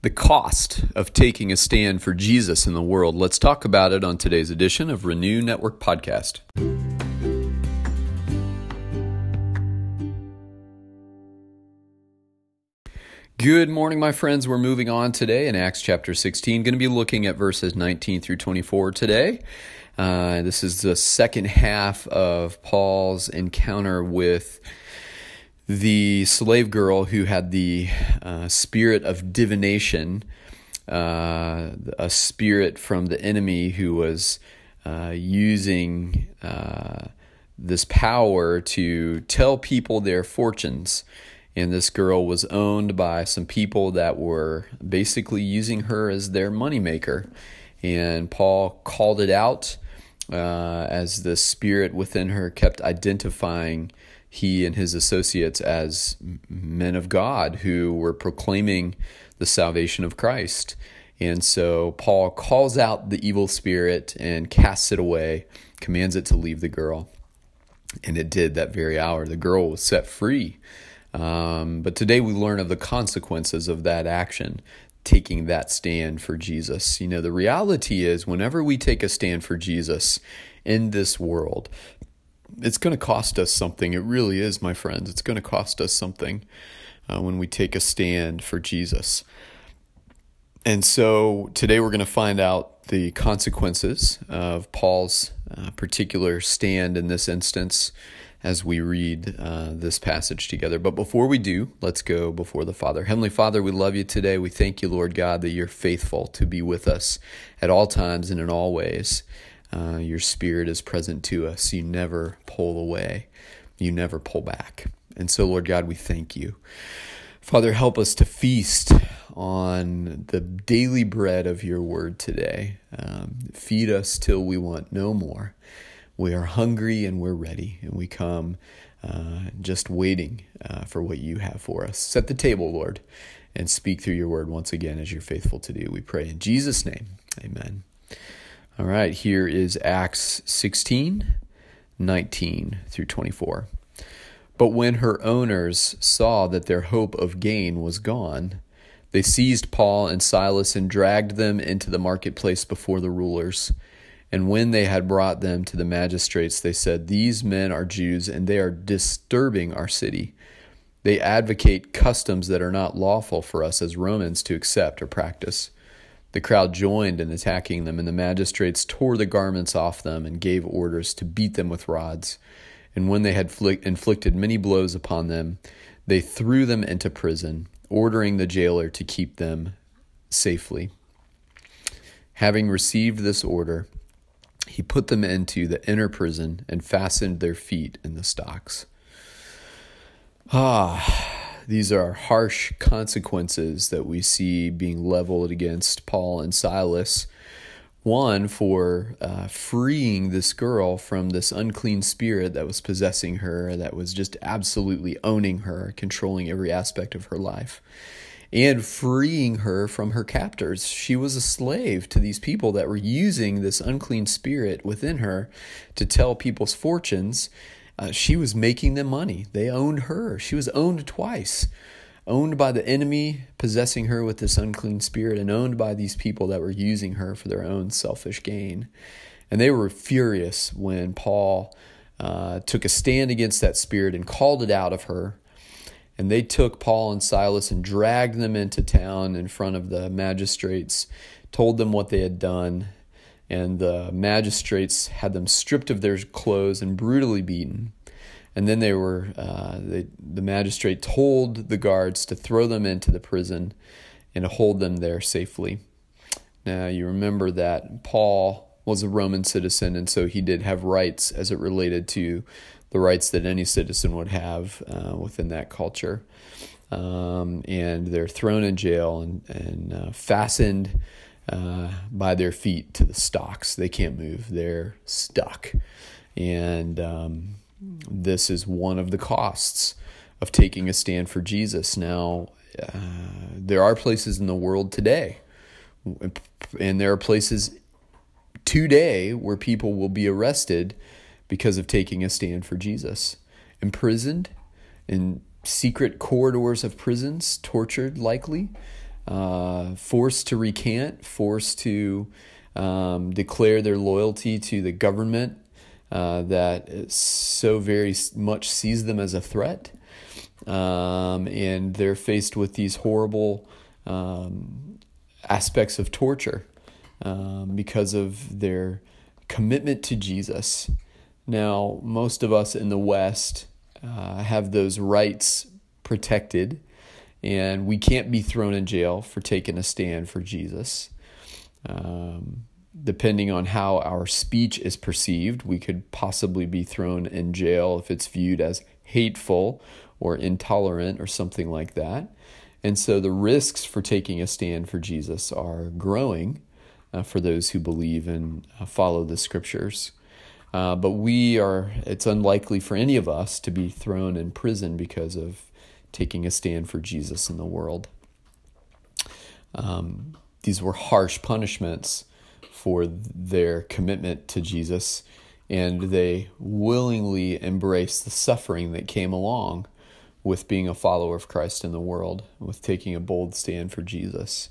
the cost of taking a stand for Jesus in the world. Let's talk about it on today's edition of Renew Network Podcast. Good morning, my friends. We're moving on today in Acts chapter 16. Going to be looking at verses 19 through 24 today. Uh, this is the second half of Paul's encounter with the slave girl who had the uh, spirit of divination, uh, a spirit from the enemy who was uh, using uh, this power to tell people their fortunes. And this girl was owned by some people that were basically using her as their moneymaker. And Paul called it out uh, as the spirit within her kept identifying he and his associates as men of God who were proclaiming the salvation of Christ. And so Paul calls out the evil spirit and casts it away, commands it to leave the girl. And it did that very hour. The girl was set free. Um, but today we learn of the consequences of that action, taking that stand for Jesus. You know, the reality is, whenever we take a stand for Jesus in this world, it's going to cost us something. It really is, my friends. It's going to cost us something uh, when we take a stand for Jesus. And so today we're going to find out the consequences of Paul's uh, particular stand in this instance as we read uh, this passage together. But before we do, let's go before the Father. Heavenly Father, we love you today. We thank you, Lord God, that you're faithful to be with us at all times and in all ways. Uh, your spirit is present to us. You never pull away, you never pull back. And so, Lord God, we thank you. Father, help us to feast on the daily bread of your word today. Um, feed us till we want no more. We are hungry and we're ready, and we come uh, just waiting uh, for what you have for us. Set the table, Lord, and speak through your word once again as you're faithful to do. We pray in Jesus' name. Amen. All right, here is Acts 16, 19 through 24. But when her owners saw that their hope of gain was gone, they seized Paul and Silas and dragged them into the marketplace before the rulers. And when they had brought them to the magistrates, they said, These men are Jews, and they are disturbing our city. They advocate customs that are not lawful for us as Romans to accept or practice. The crowd joined in attacking them, and the magistrates tore the garments off them and gave orders to beat them with rods. And when they had inflicted many blows upon them, they threw them into prison, ordering the jailer to keep them safely. Having received this order, he put them into the inner prison and fastened their feet in the stocks. Ah these are harsh consequences that we see being leveled against Paul and Silas. One, for uh, freeing this girl from this unclean spirit that was possessing her, that was just absolutely owning her, controlling every aspect of her life, and freeing her from her captors. She was a slave to these people that were using this unclean spirit within her to tell people's fortunes uh, she was making them money. They owned her. She was owned twice owned by the enemy, possessing her with this unclean spirit, and owned by these people that were using her for their own selfish gain. And they were furious when Paul uh, took a stand against that spirit and called it out of her. And they took Paul and Silas and dragged them into town in front of the magistrates, told them what they had done, and the magistrates had them stripped of their clothes and brutally beaten. And then they were, uh, they, the magistrate told the guards to throw them into the prison and hold them there safely. Now, you remember that Paul was a Roman citizen, and so he did have rights as it related to the rights that any citizen would have uh, within that culture. Um, and they're thrown in jail and, and uh, fastened uh, by their feet to the stocks. They can't move, they're stuck. And um, this is one of the costs of taking a stand for Jesus. Now, uh, there are places in the world today, and there are places today where people will be arrested because of taking a stand for Jesus, imprisoned in secret corridors of prisons, tortured likely uh, forced to recant, forced to um, declare their loyalty to the government uh, that so very much sees them as a threat. Um, and they're faced with these horrible um, aspects of torture um, because of their commitment to Jesus. Now, most of us in the West uh, have those rights protected, and we can't be thrown in jail for taking a stand for Jesus. Um, depending on how our speech is perceived, we could possibly be thrown in jail if it's viewed as hateful or intolerant or something like that. And so the risks for taking a stand for Jesus are growing uh, for those who believe and uh, follow the scriptures. Uh, but we are, it's unlikely for any of us to be thrown in prison because of taking a stand for Jesus in the world. Um, these were harsh punishments for their commitment to Jesus, and they willingly embraced the suffering that came along with being a follower of Christ in the world, with taking a bold stand for Jesus.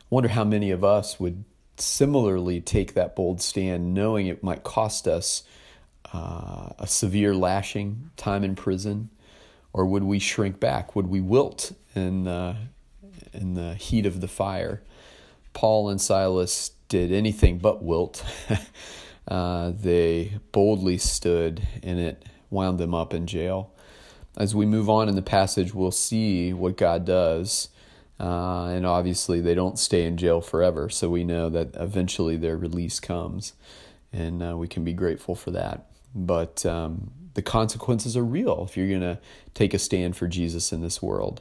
I wonder how many of us would similarly take that bold stand, knowing it might cost us uh, a severe lashing, time in prison, or would we shrink back? Would we wilt in uh, in the heat of the fire? Paul and Silas did anything but wilt. uh, they boldly stood, and it wound them up in jail. As we move on in the passage, we'll see what God does. Uh, and obviously, they don't stay in jail forever, so we know that eventually their release comes, and uh, we can be grateful for that. But um, the consequences are real if you're going to take a stand for Jesus in this world.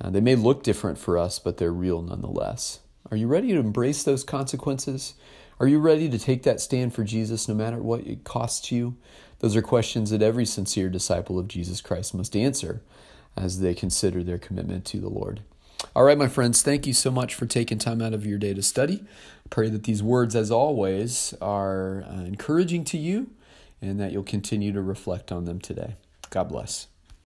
Uh, they may look different for us, but they're real nonetheless. Are you ready to embrace those consequences? Are you ready to take that stand for Jesus no matter what it costs you? Those are questions that every sincere disciple of Jesus Christ must answer as they consider their commitment to the Lord. All right, my friends, thank you so much for taking time out of your day to study. Pray that these words, as always, are uh, encouraging to you and that you'll continue to reflect on them today. God bless.